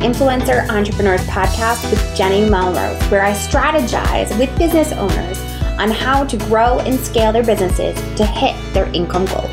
Influencer Entrepreneurs Podcast with Jenny Melrose, where I strategize with business owners on how to grow and scale their businesses to hit their income goals.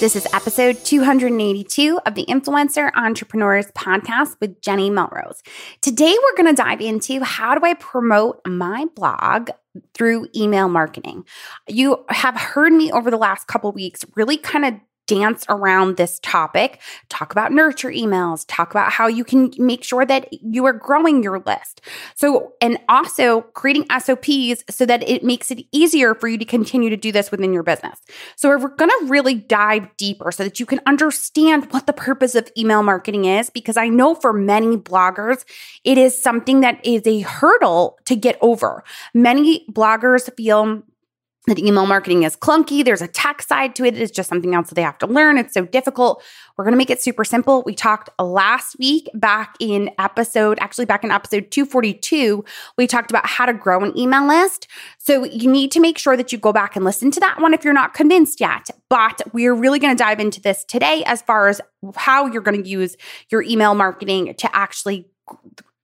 This is episode 282 of the Influencer Entrepreneurs Podcast with Jenny Melrose. Today, we're going to dive into how do I promote my blog through email marketing. You have heard me over the last couple weeks really kind of dance around this topic, talk about nurture emails, talk about how you can make sure that you are growing your list. So, and also creating SOPs so that it makes it easier for you to continue to do this within your business. So, we're going to really dive deeper so that you can understand what the purpose of email marketing is, because I know for many bloggers, it is something that is a hurdle to get over. Many bloggers feel that email marketing is clunky. There's a tech side to it. It's just something else that they have to learn. It's so difficult. We're going to make it super simple. We talked last week back in episode, actually back in episode 242, we talked about how to grow an email list. So you need to make sure that you go back and listen to that one if you're not convinced yet. But we're really going to dive into this today as far as how you're going to use your email marketing to actually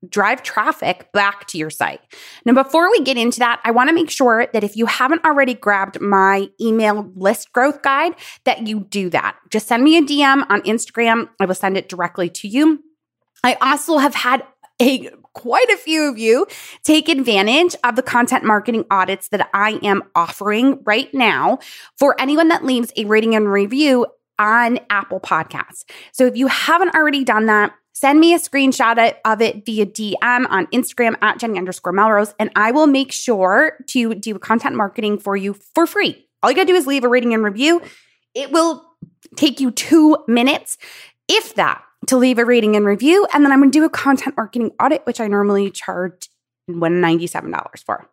drive traffic back to your site. Now, before we get into that, I want to make sure that if you haven't already grabbed my email list growth guide, that you do that. Just send me a DM on Instagram. I will send it directly to you. I also have had a quite a few of you take advantage of the content marketing audits that I am offering right now for anyone that leaves a rating and review on Apple Podcasts. So if you haven't already done that, Send me a screenshot of it via DM on Instagram at Jenny underscore Melrose, and I will make sure to do content marketing for you for free. All you gotta do is leave a rating and review. It will take you two minutes, if that, to leave a rating and review. And then I'm gonna do a content marketing audit, which I normally charge $197 for.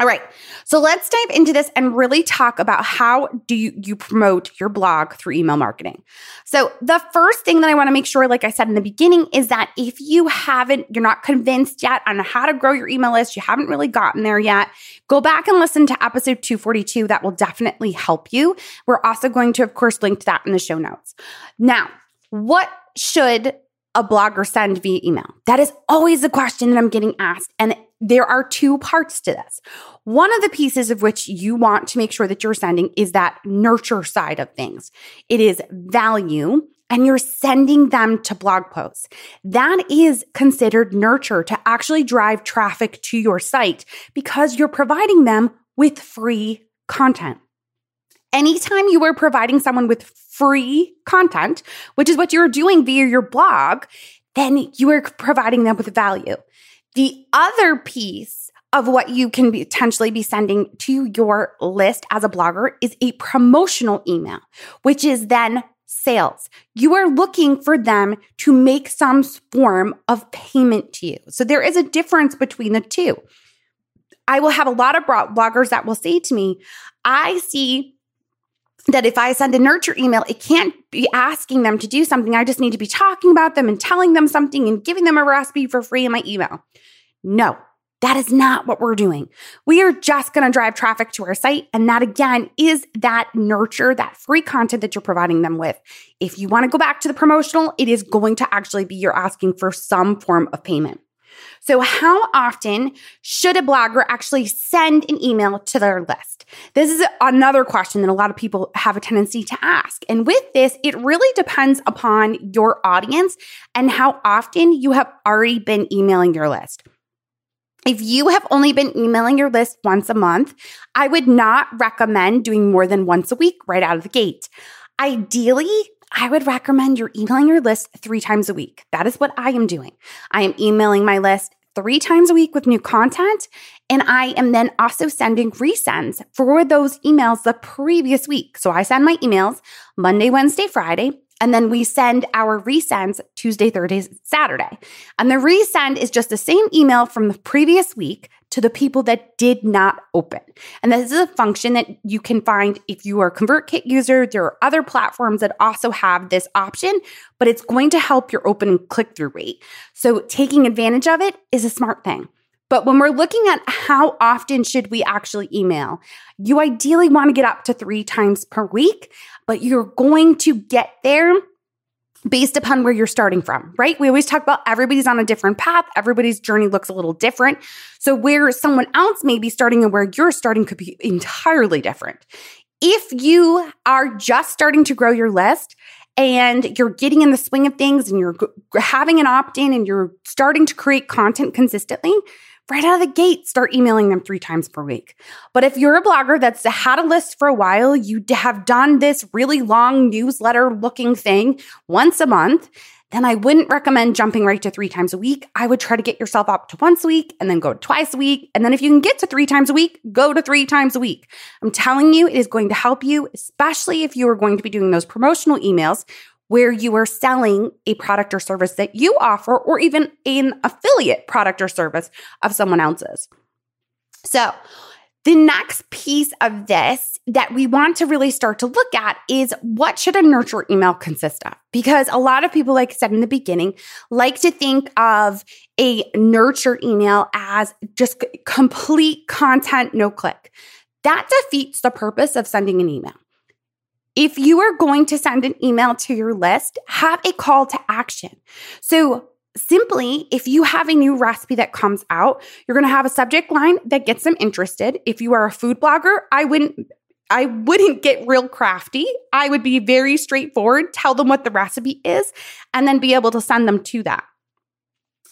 All right. So let's dive into this and really talk about how do you, you promote your blog through email marketing. So the first thing that I want to make sure, like I said in the beginning, is that if you haven't, you're not convinced yet on how to grow your email list, you haven't really gotten there yet, go back and listen to episode 242. That will definitely help you. We're also going to, of course, link to that in the show notes. Now, what should a blogger send via email? That is always the question that I'm getting asked. And there are two parts to this. One of the pieces of which you want to make sure that you're sending is that nurture side of things. It is value and you're sending them to blog posts. That is considered nurture to actually drive traffic to your site because you're providing them with free content. Anytime you are providing someone with free content, which is what you're doing via your blog, then you are providing them with value. The other piece of what you can potentially be sending to your list as a blogger is a promotional email, which is then sales. You are looking for them to make some form of payment to you. So there is a difference between the two. I will have a lot of bloggers that will say to me, I see that if I send a nurture email, it can't be asking them to do something. I just need to be talking about them and telling them something and giving them a recipe for free in my email. No, that is not what we're doing. We are just going to drive traffic to our site. And that again is that nurture, that free content that you're providing them with. If you want to go back to the promotional, it is going to actually be you're asking for some form of payment. So, how often should a blogger actually send an email to their list? This is another question that a lot of people have a tendency to ask. And with this, it really depends upon your audience and how often you have already been emailing your list. If you have only been emailing your list once a month, I would not recommend doing more than once a week right out of the gate. Ideally, I would recommend you're emailing your list three times a week. That is what I am doing. I am emailing my list three times a week with new content. And I am then also sending resends for those emails the previous week. So I send my emails Monday, Wednesday, Friday. And then we send our resends Tuesday, Thursday, Saturday. And the resend is just the same email from the previous week to the people that did not open. And this is a function that you can find if you are a ConvertKit user. There are other platforms that also have this option, but it's going to help your open and click through rate. So taking advantage of it is a smart thing. But when we're looking at how often should we actually email, you ideally want to get up to three times per week, but you're going to get there based upon where you're starting from, right? We always talk about everybody's on a different path. Everybody's journey looks a little different. So where someone else may be starting and where you're starting could be entirely different. If you are just starting to grow your list and you're getting in the swing of things and you're having an opt in and you're starting to create content consistently, right out of the gate, start emailing them three times per week. But if you're a blogger that's had a list for a while, you have done this really long newsletter looking thing once a month, then I wouldn't recommend jumping right to three times a week. I would try to get yourself up to once a week and then go twice a week. And then if you can get to three times a week, go to three times a week. I'm telling you, it is going to help you, especially if you are going to be doing those promotional emails where you are selling a product or service that you offer, or even an affiliate product or service of someone else's. So, the next piece of this that we want to really start to look at is what should a nurture email consist of? Because a lot of people, like I said in the beginning, like to think of a nurture email as just complete content, no click. That defeats the purpose of sending an email. If you are going to send an email to your list, have a call to action. So simply, if you have a new recipe that comes out, you're going to have a subject line that gets them interested. If you are a food blogger, I wouldn't I wouldn't get real crafty. I would be very straightforward, tell them what the recipe is, and then be able to send them to that.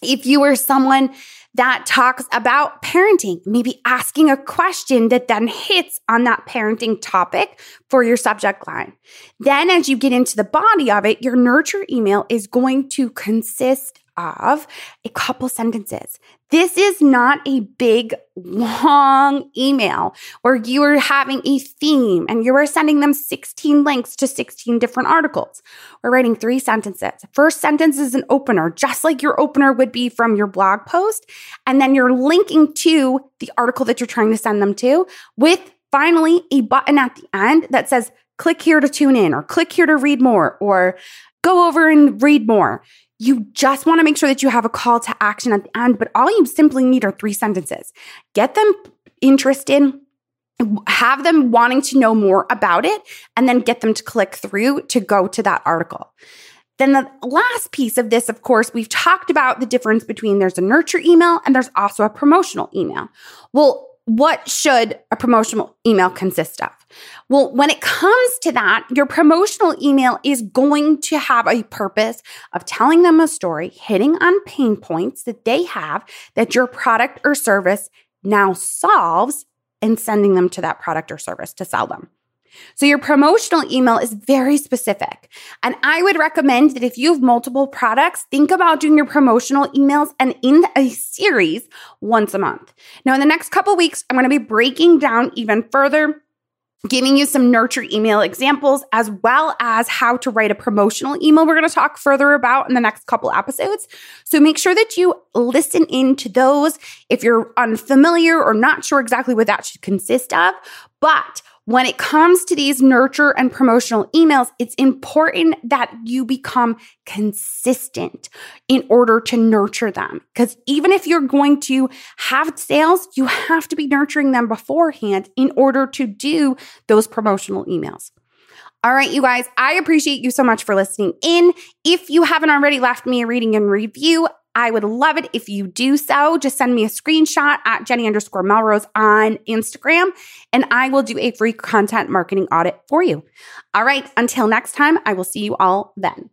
If you are someone that talks about parenting, maybe asking a question that then hits on that parenting topic for your subject line. Then, as you get into the body of it, your nurture email is going to consist of a couple sentences. This is not a big, long email where you are having a theme and you are sending them 16 links to 16 different articles. We're writing three sentences. First sentence is an opener, just like your opener would be from your blog post. And then you're linking to the article that you're trying to send them to with finally a button at the end that says, click here to tune in or click here to read more or go over and read more. You just want to make sure that you have a call to action at the end, but all you simply need are three sentences. Get them interested, have them wanting to know more about it, and then get them to click through to go to that article. Then the last piece of this, of course, we've talked about the difference between there's a nurture email and there's also a promotional email. Well, what should a promotional email consist of? Well, when it comes to that, your promotional email is going to have a purpose of telling them a story, hitting on pain points that they have that your product or service now solves, and sending them to that product or service to sell them. So your promotional email is very specific. And I would recommend that if you have multiple products, think about doing your promotional emails and in a series once a month. Now, in the next couple weeks, I'm going to be breaking down even further giving you some nurture email examples as well as how to write a promotional email we're going to talk further about in the next couple episodes. So make sure that you listen in to those if you're unfamiliar or not sure exactly what that should consist of. But when it comes to these nurture and promotional emails, it's important that you become consistent in order to nurture them. Because even if you're going to have sales, you have to be nurturing them beforehand in order to do those promotional emails. All right, you guys, I appreciate you so much for listening in. If you haven't already left me a reading and review, I would love it if you do so. Just send me a screenshot at Jenny underscore Melrose on Instagram, and I will do a free content marketing audit for you. All right, until next time, I will see you all then.